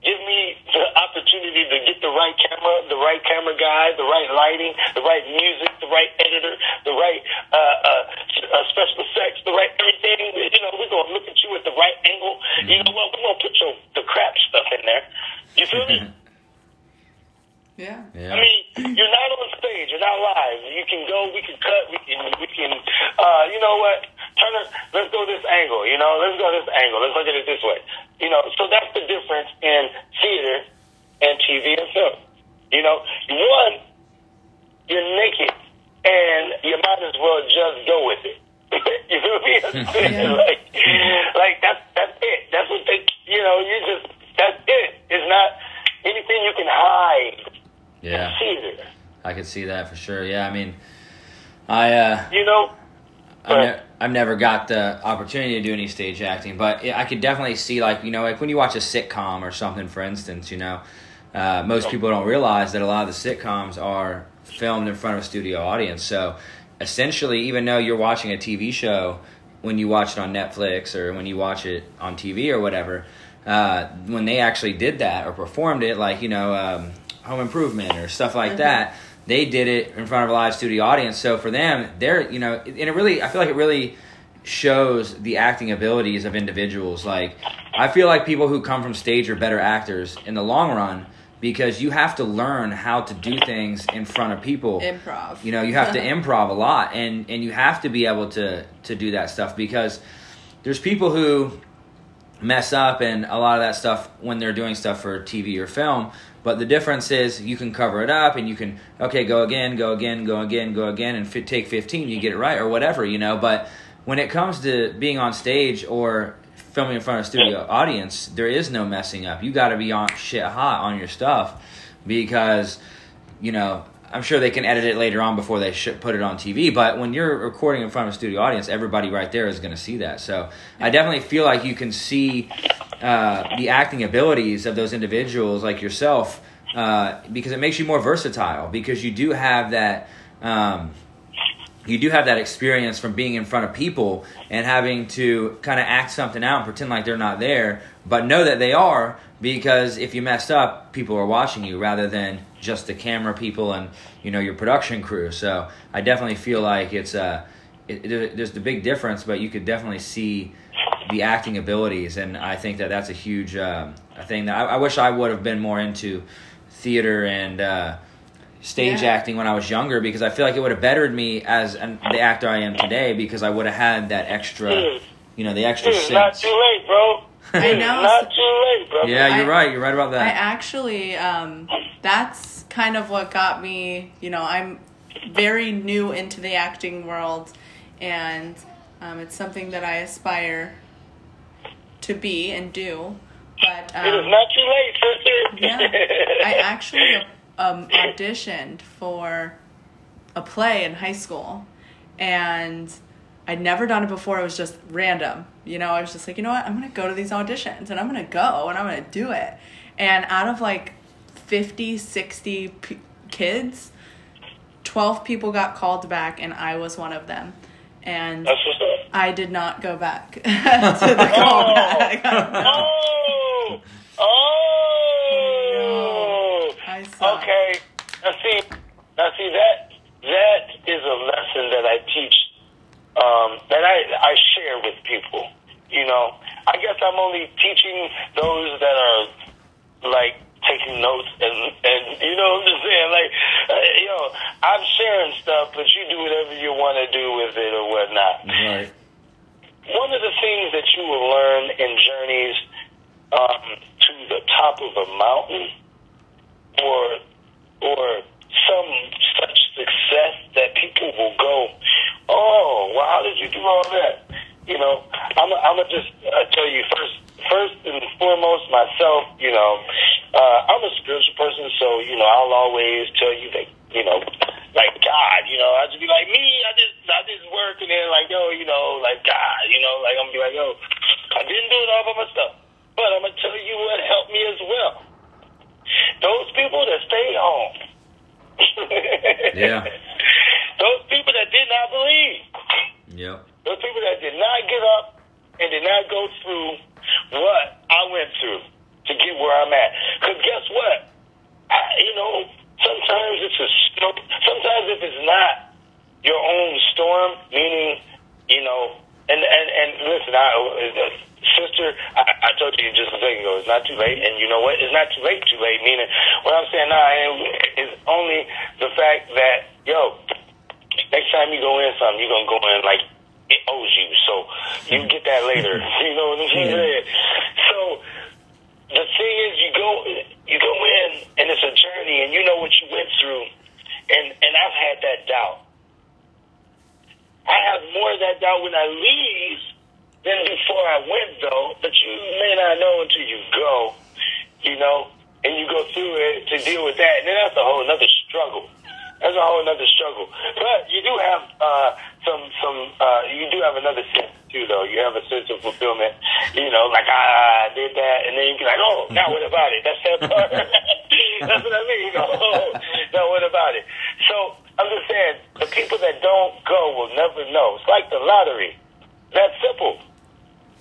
give me the opportunity to get the right camera, the right camera guy, the right lighting, the right music, the right editor, the right uh, uh, uh, special effects, the right everything. You know, we're gonna look at you at the right angle. You know what? We're gonna put your the crap stuff in there. You feel me? [LAUGHS] Yeah. Yeah. I mean, you're not on stage. You're not live. You can go. We can cut. We can. We can. Uh, you know what? Turn it. Let's go this angle. You know. Let's go this angle. Let's look at it this way. You know. So that's the difference in theater and TV and film. You know, one, you're naked, and you might as well just go with it. [LAUGHS] you feel me? Yeah. [LAUGHS] [LAUGHS] like, like that's that's it. That's what they. You know, you just that's it. It's not anything you can hide yeah. theater. I could see that for sure. Yeah, I mean, I uh, You know, I've, ne- I've never got the opportunity to do any stage acting, but I could definitely see like you know like when you watch a sitcom or something, for instance, you know, uh, most people don't realize that a lot of the sitcoms are filmed in front of a studio audience. So essentially, even though you're watching a TV show, when you watch it on Netflix or when you watch it on TV or whatever. Uh, when they actually did that or performed it, like you know, um, Home Improvement or stuff like Mhm. that, they did it in front of a live studio audience. So for them, they're you know, and it really, I feel like it really shows the acting abilities of individuals. Like I feel like people who come from stage are better actors in the long run because you have to learn how to do things in front of people. Improv. You know, you have to improv a lot, and and you have to be able to to do that stuff because there's people who mess up and a lot of that stuff when they're doing stuff for TV or film. But the difference is you can cover it up and you can okay go again, go again, go again, go again, and fi- take fifteen, you get it right or whatever you know. But when it comes to being on stage or filming in front of a studio audience, there is no messing up. You got to be on shit hot on your stuff because you know I'm sure they can edit it later on before they put it on TV. But when you're recording in front of a studio audience, everybody right there is going to see that. So I definitely feel like you can see uh, the acting abilities of those individuals like yourself uh, because it makes you more versatile because you do have that. Um, you do have that experience from being in front of people and having to kind of act something out and pretend like they're not there, but know that they are because if you messed up, people are watching you rather than just the camera people and you know your production crew. So I definitely feel like it's a it, it, there's the big difference, but you could definitely see the acting abilities, and I think that that's a huge um, a thing that I, I wish I would have been more into theater and. Uh, stage Yeah. acting when I was younger because I feel like it would have bettered me as an, the actor I am today because I would have had that extra, you know, the extra It's not sense. too late, bro. I know. not too late, bro. Yeah, you're I- right. You're right about that. I actually, um, that's kind of what got me, you know, I'm very new into the acting world, and um, it's something that I aspire to be and do. But It is um, not too late, sister. yeah, I actually um, auditioned for a play in high school, and I'd never done it before. It was just random. You know, I was just like, you know what? I'm going to go to these auditions and I'm going to go and I'm going to do it. And out of like 50, 60 p- kids, 12 people got called back, and I was one of them. And That's what's up. I did not go back [LAUGHS] to the [LAUGHS] oh. callback. Oh, oh. I saw. Okay. Now see, now see that that is a lesson that I teach, um, that I I share with people. You know, I guess I'm only teaching those that are like taking notes and and you know what I'm just saying like uh, you know I'm sharing stuff, but you do whatever you want to do with it or whatnot right. one of the things that you will learn in journeys um, to the top of a mountain or or some such success that people will go, oh, well, how did you do all that? You know, I'm gonna just uh, tell you first, first and foremost, myself. You know, uh, I'm a spiritual person, so you know, I'll always tell you that you know, like God. You know, I just be like me. I just I just work and then like yo, you know, like God. You know, like I'm gonna be like yo, I didn't do it all by myself, but I'm gonna tell you what helped me as well. Those people that stayed home. Yeah. [LAUGHS] Those people that did not believe. Yep. Those people that did not get up and did not go through what I went through to get where I'm at. Because guess what? I, you know, sometimes it's a storm. Sometimes if it's not your own storm, meaning, you know, and and and listen, I, uh, sister, I, I told you just a second ago, it's not too late, and you know what? It's not too late. Too late, meaning what I'm saying now is only the fact that yo, next time you go in something, you're gonna go in like it owes you, so you get that later. [LAUGHS] you know what I'm saying? So the thing is, you go you go in, and it's a journey, and you know what you went through, and and I've had that doubt. I have more of that doubt when I leave than before I went, though. But you may not know until you go, you know, and you go through it to deal with that, and then that's a whole another struggle. That's a whole another struggle. But you do have uh, some some uh, you do have another sense too, though. You have a sense of fulfillment. You know, like ah, I did that, and then you can like, oh, now what about it? That's that part. [LAUGHS] That's what I mean. You know, oh, [LAUGHS] now what about it? So I'm just saying, the people that don't go will never know. It's like the lottery. that simple.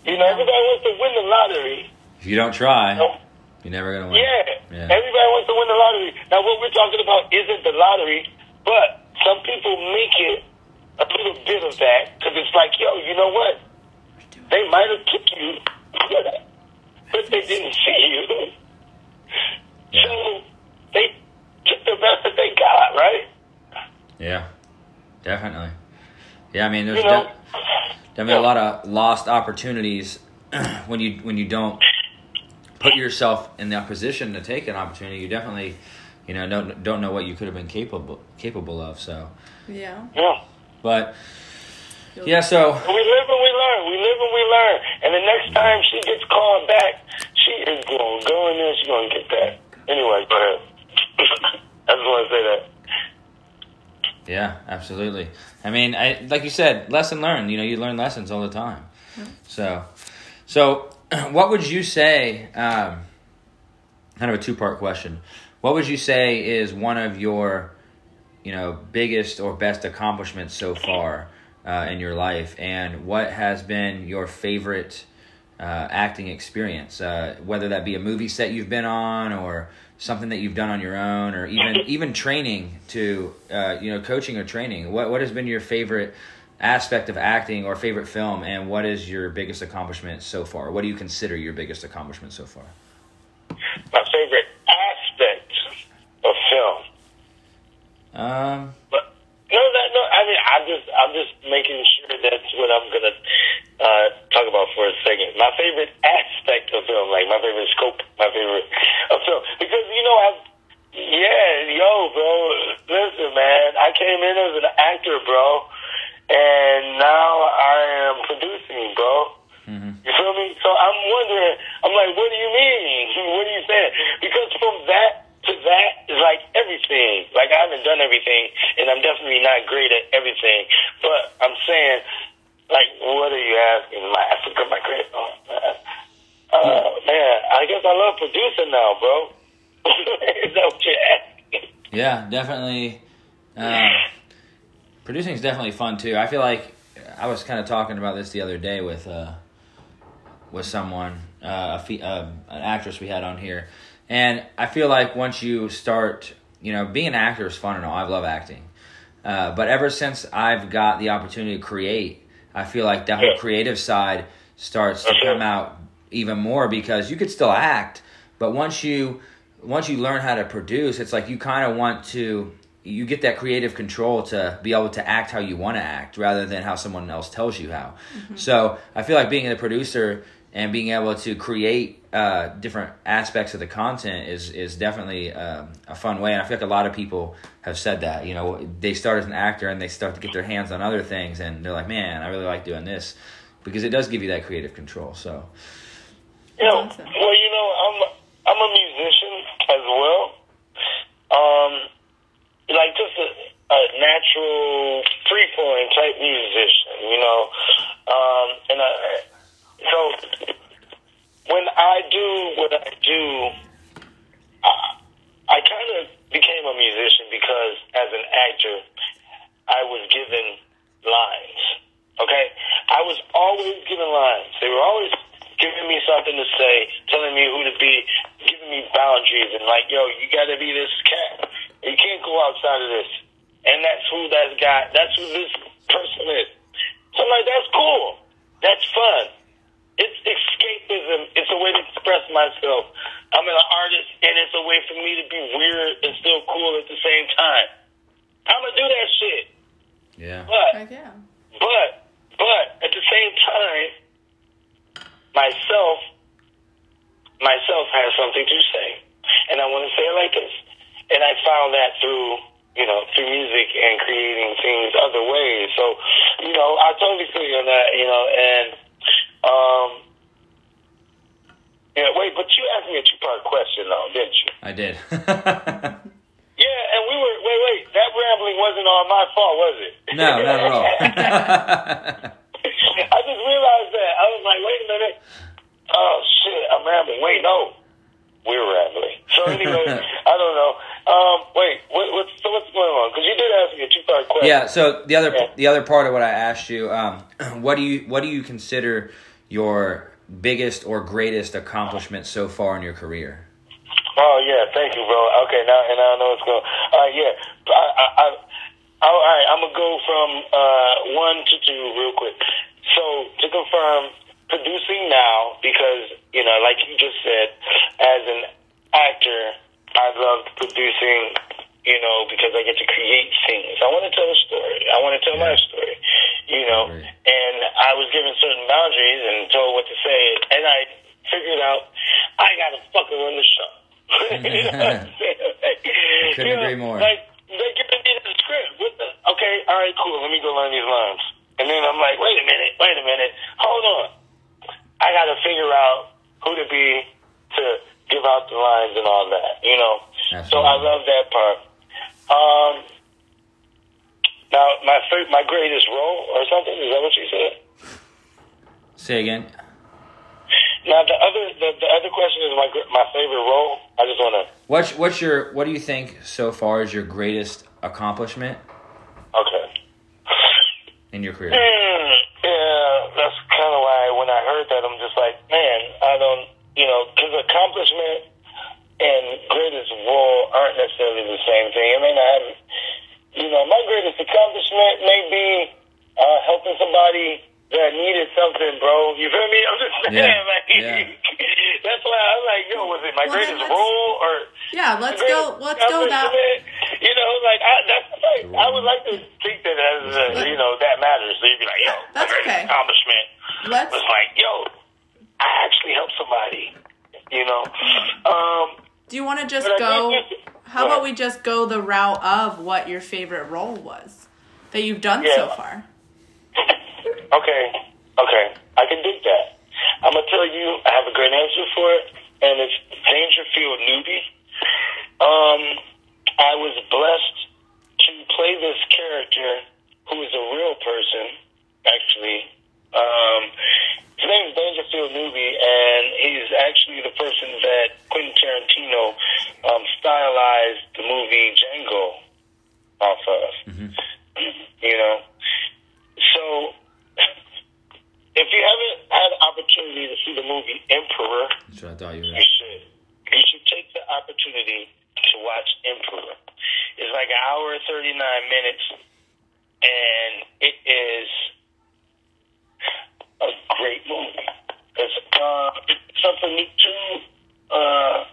You know, everybody wants to win the lottery. If you don't try, No. You're never gonna win. Yeah. Yeah. Everybody wants to win the lottery. Now, what we're talking about isn't the lottery, but some people make it a little bit of that because it's like, yo, you know what? They might have kicked you, but they didn't see you. [LAUGHS] So they took the best that they got, right? Yeah, definitely. Yeah, I mean, there's You know? de- definitely a lot of lost opportunities [CLEARS THROAT] when you when you don't put yourself in that position to take an opportunity. You definitely, you know, don't don't know what you could have been capable capable of. So, Yeah. Yeah. but yeah, so We live and we learn. We live and we learn. And the next time she gets called back, she is going to go in there. She's going to get that. Anyway, go ahead. [LAUGHS] I just want to say that. Yeah, absolutely. I mean, I like you said, lesson learned. You know, you learn lessons all the time. So, so [CLEARS THROAT] what would you say? Um, kind of a two part question. What would you say is one of your, you know, biggest or best accomplishments so far uh, in your life, and what has been your favorite uh, acting experience? Uh, whether that be a movie set you've been on, or something that you've done on your own, or even even training to, uh, you know, coaching or training. What what has been your favorite? Aspect of acting or favorite film and what is your biggest accomplishment so far what do you consider your biggest accomplishment so far My favorite aspect of film. um But no, that no. I mean, I'm just I'm just making sure that's what I'm gonna uh, talk about for a second. My favorite aspect of film, like my favorite scope, my favorite of film, because you know I've yeah, yo, bro. Listen, man, I came in as an actor, bro, and now I am producing, bro. mhm. You feel me? So I'm wondering, I'm like, what do you mean? [LAUGHS] What are you saying? Because from that to that is like everything. Like I haven't done everything, and I'm definitely not great at everything. But I'm saying, like, what are you asking? My Africa, my great. Oh, man. Uh, man, I guess I love producing now, bro. [LAUGHS] is that what you're asking? yeah definitely um, [LAUGHS] producing is definitely fun too. I feel like i was kind of talking about this the other day with uh with someone uh, a fe- uh, an actress we had on here. And i feel like once you start you know being an actor is fun and all. I love acting. Uh, but ever since i've got the opportunity to create i feel like that whole creative side starts to come out even more because you could still act but once you once you learn how to produce it's like you kind of want to you get that creative control to be able to act how you want to act rather than how someone else tells you how. So i feel like being a producer and being able to create uh, different aspects of the content is is definitely um, a fun way. And i feel like a lot of people have said that you know they start as an actor and they start to get their hands on other things and they're like man i really like doing this. Because it does give you that creative control so. You know, Awesome. well, you know, I'm I'm a musician as well. Um, like just a, a natural, free flowing type musician, you know. Um, and I, so when I do what I do, I, I kind of became a musician because as an actor, I was given lines. Okay, I was always given lines. They were always giving me something to say, telling me who to be, giving me boundaries, and like, yo, you got to be this cat. You can't go outside of this. And that's who that guy. That's who this person is. So I'm like, that's cool. That's fun. It's escapism. It's a way to express myself. I'm an artist, and it's a way for me to be weird and still cool at the same time. I'm gonna do that shit. yeah But Heck yeah. but but at the same time, myself myself has something to say, and I want to say it like this. And I found that through you know through music and creating things other ways. So you know I totally feel you on that. You know and um. Yeah, wait, but you asked me a two-part question, though, didn't you? i did [LAUGHS] Yeah, and we were wait, wait. That rambling wasn't on my fault, was it? no not at all [LAUGHS] [LAUGHS] I just realized that. I was like, wait a minute. Oh shit, I'm rambling. Wait, no, we're rambling. So anyway, I don't know. Um, wait, what, what's so what's going on? know, because you did ask me a two part question. Yeah. So the other Yeah. the other part of what I asked you, um, [CLEARS THROAT] what do you what do you consider your biggest or greatest accomplishment so far in your career? Oh yeah, thank you, bro. Okay, now and I know it's going. All right, yeah. I, I, I, all right, I'm gonna go from uh, one to two real quick. So to confirm, producing now because you know, like you just said, as an actor, I love producing. You know, because I get to create things. I want to tell a story. I want to tell my story. You know, Right. and I was given certain boundaries and told what to say, and I figured out I gotta fucking run the show. [LAUGHS] you know what I'm [LAUGHS] saying? Like, Couldn't you know, agree more. Like they giving me the script. What the? Okay, all right, cool. Let me go learn these lines. And then I'm like, wait a minute, wait a minute, hold on. I gotta figure out who to be to give out the lines and all that. You know. So I love that part. Um. Now, my my greatest role or something is that what you said? Say again. Now the other the, the other question is my my favorite role. I just want to What's what's your what do you think so far is your greatest accomplishment okay. in your career? Hmm, yeah, that's kind of why when I heard that I'm just like, man, I don't, you know, because accomplishment and greatest role aren't necessarily the same thing. I mean, I have, you know, my greatest accomplishment may be uh, helping somebody that needed something, bro. You feel me? I'm just saying, Yeah, [LAUGHS] like, yeah. [LAUGHS] that's why I'm like, yo, was it my Well, greatest role or? Yeah, let's go. Let's go that. You know, like I, that's like I would like to think that as uh, you know that matters. So you'd be like, yo, my That's greatest okay. accomplishment Let's. was like, yo, I actually helped somebody. You know, um, Do you want to just but go? How about we just go the route of what your favorite role was that you've done so far? [LAUGHS] Okay, okay, I can dig that. I'm gonna tell you, I have a great answer for it, and it's Dangerfield Newby. Um, I was blessed to play this character who is a real person, actually. Um, his name is Dangerfield Newby, and he's actually the person that Quentin Tarantino um, stylized the movie Django off of. [CLEARS THROAT] You know, so if you haven't had an opportunity to see the movie Emperor, That's what I thought you you should. You should take the opportunity to watch Emperor. It's like an hour and 39 minutes, and it is a great movie. It's, uh, it's up for two uh,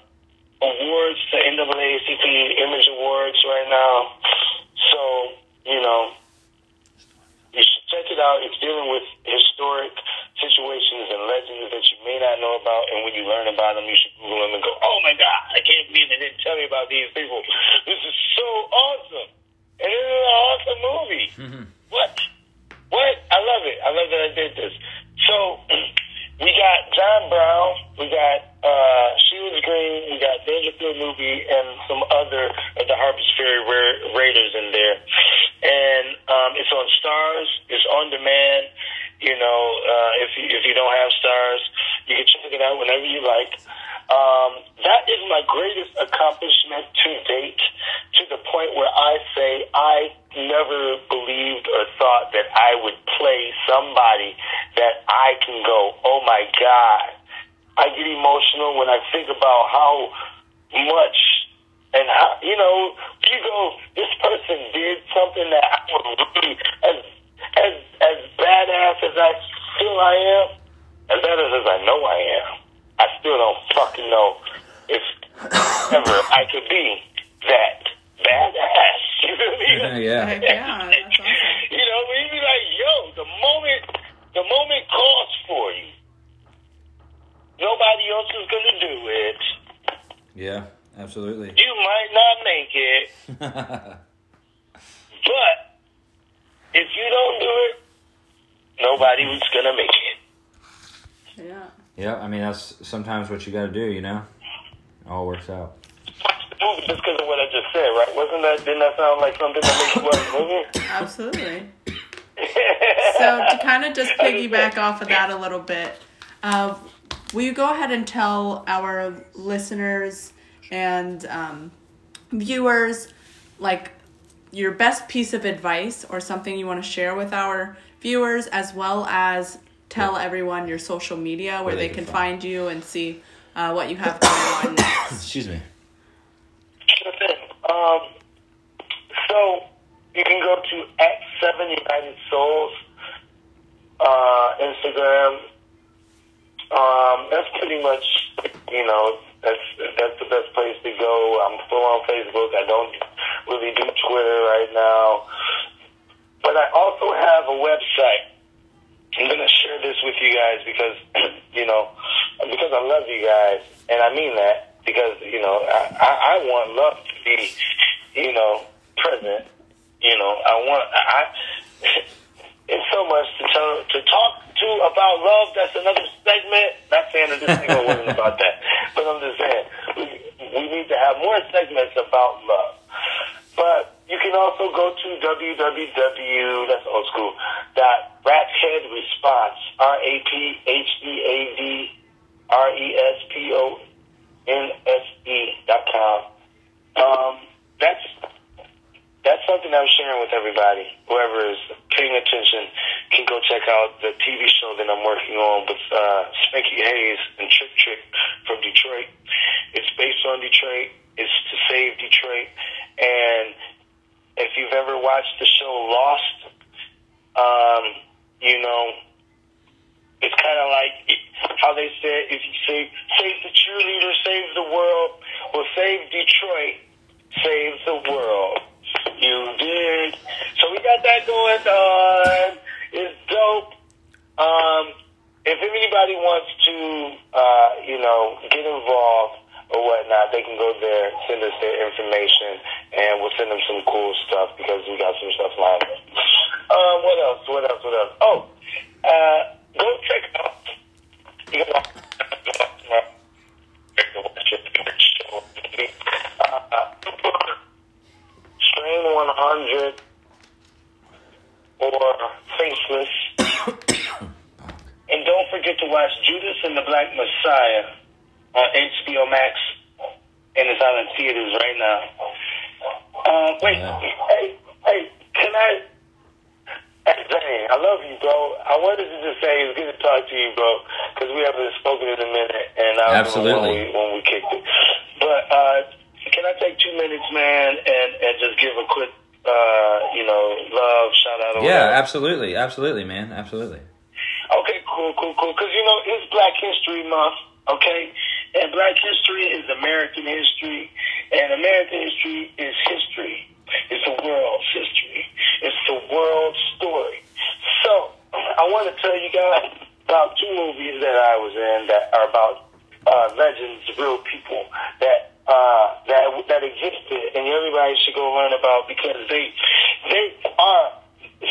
awards, the NAACP Image Awards right now. So, you know, you should check it out. It's dealing with historic situations and legends that you may not know about, and when you learn about them, you should Google them and go, "Oh my God, I can't believe they didn't tell me about these people. This is so awesome, and this is an awesome movie. [LAUGHS] What? What? I love it. I love that I did this. So [CLEARS THROAT] we got John Brown, we got uh, Shields Green, we got Dangerfield Newby, and some other of the Harper's Ferry Ra- Raiders in there. And um, it's on Starz. It's on demand. You know, uh, if you, if you don't have Starz, you can check it out whenever you like. Um, that is my greatest accomplishment to date, to the point where I say I never believed or thought that I would play somebody that I can go, oh my God. I get emotional when I think about how much and how, you know, you go, this person did something that I would really, as, as, as badass as I feel I am, as badass as I know I am, I still don't fucking know if ever I could be that badass. You know what I mean? yeah. Heck yeah, that's [LAUGHS] awesome. You know, we be like, yo, the moment, the moment calls for you. Nobody else is gonna do it. Yeah. Absolutely. You might not make it, [LAUGHS] but if you don't do it, nobody was gonna make it. Yeah. yeah. I mean, that's sometimes what you got to do. You know, it all works out. Watch the movie just because of what I just said, right? Wasn't that? Didn't that sound like something that makes you watch the movie? [LAUGHS] Absolutely. [LAUGHS] So to kind of just piggyback off of that a little bit, uh, will you go ahead and tell our listeners and um, viewers, like your best piece of advice or something you want to share with our viewers, as well as tell everyone your social media where, they, can find you and see uh, what you have going on next. [COUGHS] Excuse me. Um, so you can go to at Seven United Souls uh, Instagram. Um, that's pretty much, you know, that's that's the best place to go. I'm still on Facebook. I don't really do Twitter right now, but I also have a website. I'm gonna share this with you guys because, [CLEARS THROAT] you know, because I love you guys, and I mean that because you know I, I, I want love be, you know, present. You know, I want I. [LAUGHS] It's so much to tell, to talk to about love. That's another segment. Not saying that this segment wasn't about that, but I'm just saying we, we need to have more segments about love. But you can also go to www. That's old school. Dot raphead response r a p h e a d r e s p o n s e dot com. Um, that's that's something I'm sharing with everybody. Whoever is paying attention can go check out the TV show that I'm working on with uh, Spanky Hayes and Trick Trick from Detroit. It's based on Detroit. It's to save Detroit. And if you've ever watched the show Lost, um, you know, it's kind of like how they said if you say save the cheerleader, save the world, well, save Detroit, save the world. You did. So we got that going on. It's dope. Um, if anybody wants to, uh, you know, get involved or whatnot, they can go there, send us their information, and we'll send them some cool stuff because we got some stuff lined up. Um, what else? What else? What else? Oh, uh, go check out. You can uh, Strain 100 or Faceless. and don't forget to watch Judas and the Black Messiah on HBO Max and it's out in theaters right now. Uh, wait, Yeah. hey, hey, can I? Hey, I love you, bro. I wanted to just say it's good to talk to you, bro, because we haven't spoken in a minute, and I Absolutely. when we, when we kicked it. But uh, I take two minutes, man, and and just give a quick, uh, you know, love shout out? Yeah, whatever? absolutely, absolutely, man, absolutely. Okay, cool, cool, cool. Because you know it's Black History Month, okay, and Black history is American history, and American history is history. It's the world's history. It's the world's story. So I want to tell you guys about two movies that I was in that are about uh, legends, real people that uh, that that existed, and everybody should go learn about because they they are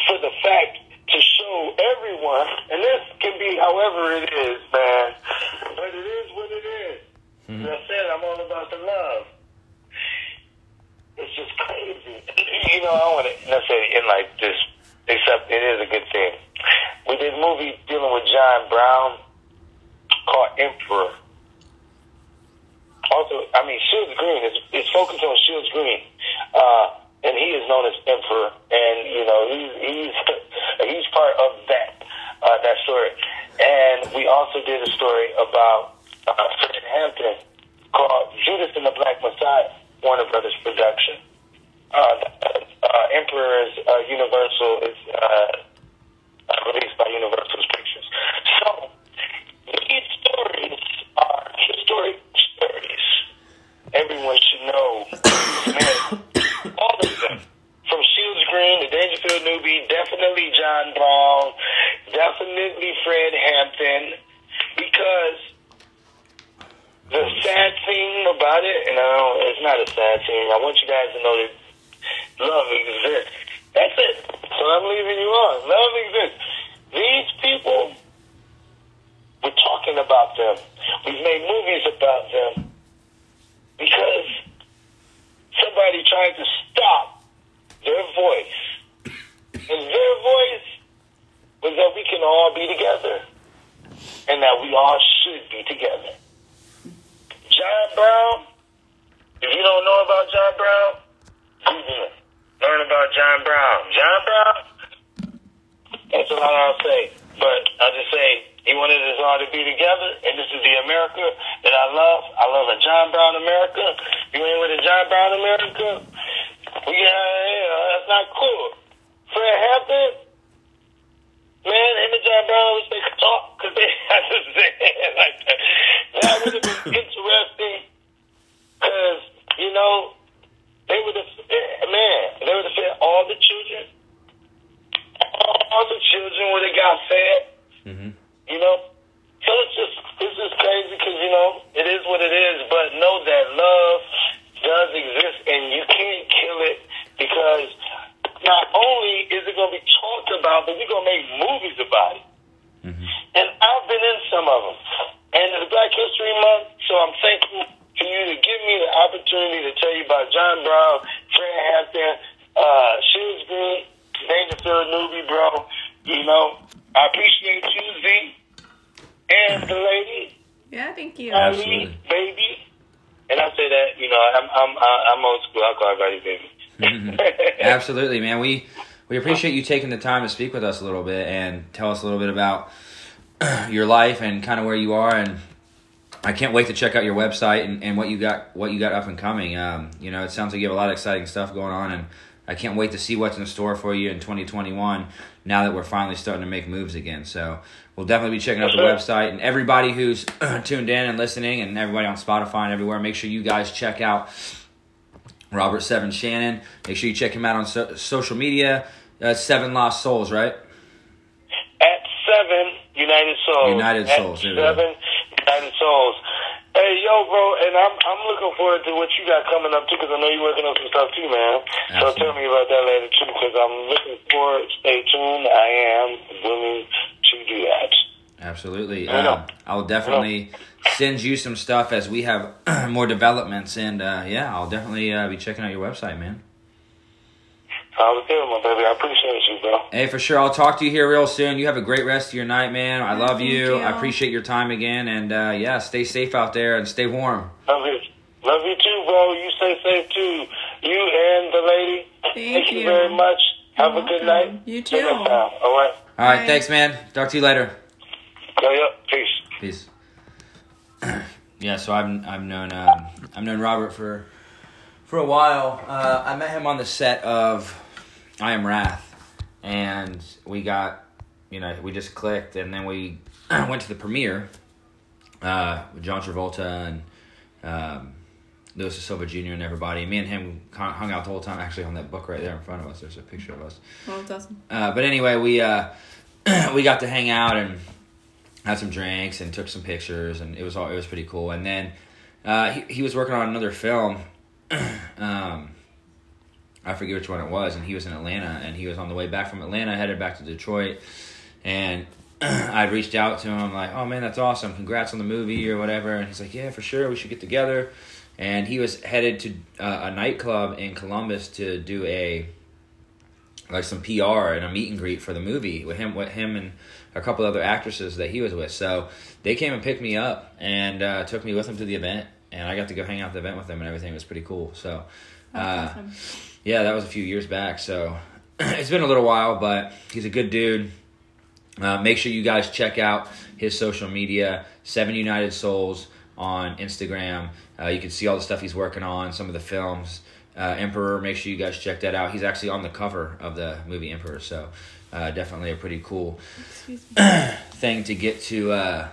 for the fact to show everyone, and this can be however it is, man. But it is what it is. As I said, I'm all about the love. It's just crazy. You know, I want to necessarily end like this, except it is a good thing. We did a movie dealing with John Brown called Emperor. Also, I mean, Shields Green is it's focused on Shields Green, uh, and he is known as Emperor, and you know he's he's [LAUGHS] he's part of that uh, that story. And we also did a story about uh, Fred Hampton called Judas and the Black Messiah, Warner Brothers production. Uh, uh, Emperor's uh, Universal is uh, uh, released by Universal's Pictures. So these stories are historic stories. Everyone should know. Man, all of them. From Shields Green to Dangerfield Newby, definitely John Brown, definitely Fred Hampton, because the sad thing about it, and I don't, it's not a sad thing, I want you guys to know that love exists. That's it. So I'm leaving you on. Love exists. These people, we're talking about them. We've made movies about them because somebody tried to stop their voice. And their voice was that we can all be together and that we all should be together. John Brown, if you don't know about John Brown, Google him. Learn about John Brown. John Brown. That's a lot I'll say. But I'll just say he wanted us all to be together, and this is the America that I love. I love a John Brown America. You ain't with a John Brown America? Got, yeah, that's not cool. Fred Hampton, man, him and John Brown wish they could talk because they [LAUGHS] had to say like that. That would have been interesting because, you know, they would have, man, they would have fed all the children. All the children would have got fed. Mm-hmm. You know, so it's just it's just crazy because you know it is what it is. But know that love does exist, and you can't kill it because not only is it going to be talked about, but we're going to make movies about it. Mm-hmm. And I've been in some of them. And it's Black History Month, so I'm thankful for you to give me the opportunity to tell you about John Brown, Fred Hampton, uh, Shields Green, Dangerfield Newby, bro. You know, I appreciate you, Z, and the lady, Yeah, thank you. Ali, Absolutely. baby. And I say that, you know, I'm I'm I'm old school. I call everybody baby. [LAUGHS] Absolutely, man. We we appreciate you taking the time to speak with us a little bit and tell us a little bit about [CLEARS THROAT] your life and kind of where you are and I can't wait to check out your website and, and what you got what you got up and coming. Um, you know, it sounds like you have a lot of exciting stuff going on and I can't wait to see what's in store for you in 2021 now that we're finally starting to make moves again. So we'll definitely be checking out the website and everybody who's [CLEARS THROAT] tuned in and listening and everybody on Spotify and everywhere, make sure you guys check out Robert Seven Shannon. Make sure you check him out on so- social media. Uh, Seven Lost Souls, right? At seven United Souls. United Souls, go. Seven United Souls. Hey, yo, bro, and I'm I'm looking forward to what you got coming up too, because I know you're working on some stuff too, man. So tell me about that later too, because I'm looking forward. Stay tuned. I am willing to do that. Absolutely. Um, I'll definitely send you some stuff as we have [CLEARS THROAT] more developments, and uh, yeah, I'll definitely uh, be checking out your website, man. Sounds good, my baby. I appreciate you, bro. Hey, for sure. I'll talk to you here real soon. You have a great rest of your night, man. I love you. you. I appreciate your time again, and uh, yeah, stay safe out there and stay warm. Love you. Love you too, bro. You stay safe too. You and the lady. Thank you. you. very much. Have You're a good night. You too. next time. All right. All right, Bye. thanks, man. Talk to you later. Yo, yo. Peace. Peace. [CLEARS THROAT] yeah, so I've I've known um, I've known Robert for for a while. Uh, I met him on the set of I Am Wrath, and we got you know we just clicked, and then we [CLEARS THROAT] went to the premiere uh, with John Travolta and um, Louis Silva Jr. and everybody. Me and him hung out the whole time. Actually, on that book right there in front of us, there's a picture of us. Well, doesn't. Uh, but anyway, we uh, [CLEARS THROAT] we got to hang out and had some drinks and took some pictures, and it was all it was pretty cool. And then uh, he he was working on another film. [CLEARS THROAT] um, I forget which one it was, and he was in Atlanta, and he was on the way back from Atlanta, headed back to Detroit, and [CLEARS THROAT] I reached out to him. Like, "Oh man, that's awesome! Congrats on the movie or whatever." And he's like, "Yeah, for sure, we should get together." And he was headed to uh, a nightclub in Columbus to do a like some PR and a meet and greet for the movie with him, with him and a couple other actresses that he was with. So they came and picked me up and uh, took me with them to the event, and I got to go hang out at the event with them and everything. It was pretty cool. So, uh, awesome. yeah, that was a few years back. So [CLEARS THROAT] it's been a little while, but he's a good dude. Uh, make sure you guys check out his social media, Seven United Souls on Instagram. Uh, you can see all the stuff he's working on, some of the films. Uh, Emperor, make sure you guys check that out. He's actually on the cover of the movie Emperor, so uh, definitely a pretty cool [CLEARS THROAT] thing to get to uh,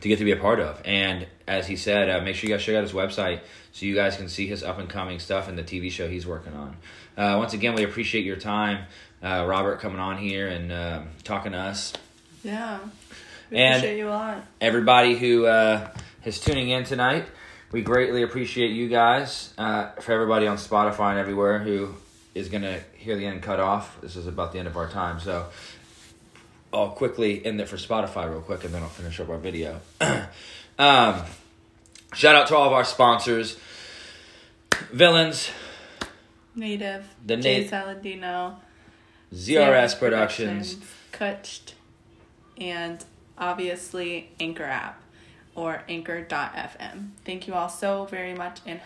to get to be a part of. And as he said, uh, make sure you guys check out his website so you guys can see his up and coming stuff and the TV show he's working on. Uh, once again, we appreciate your time, uh, Robert, coming on here and um talking to us. Yeah. We And- appreciate you a lot. Everybody who uh, is tuning in tonight, we greatly appreciate you guys. Uh, for everybody on Spotify and everywhere who is going to hear the end cut off, this is about the end of our time. So I'll quickly end it for Spotify real quick and then I'll finish up our video. [CLEARS THROAT] um, shout out to all of our sponsors Villains, Native. The Saladino. ZRS Productions, Kutched, and obviously Anchor app or anchor.fm. Thank you all so very much and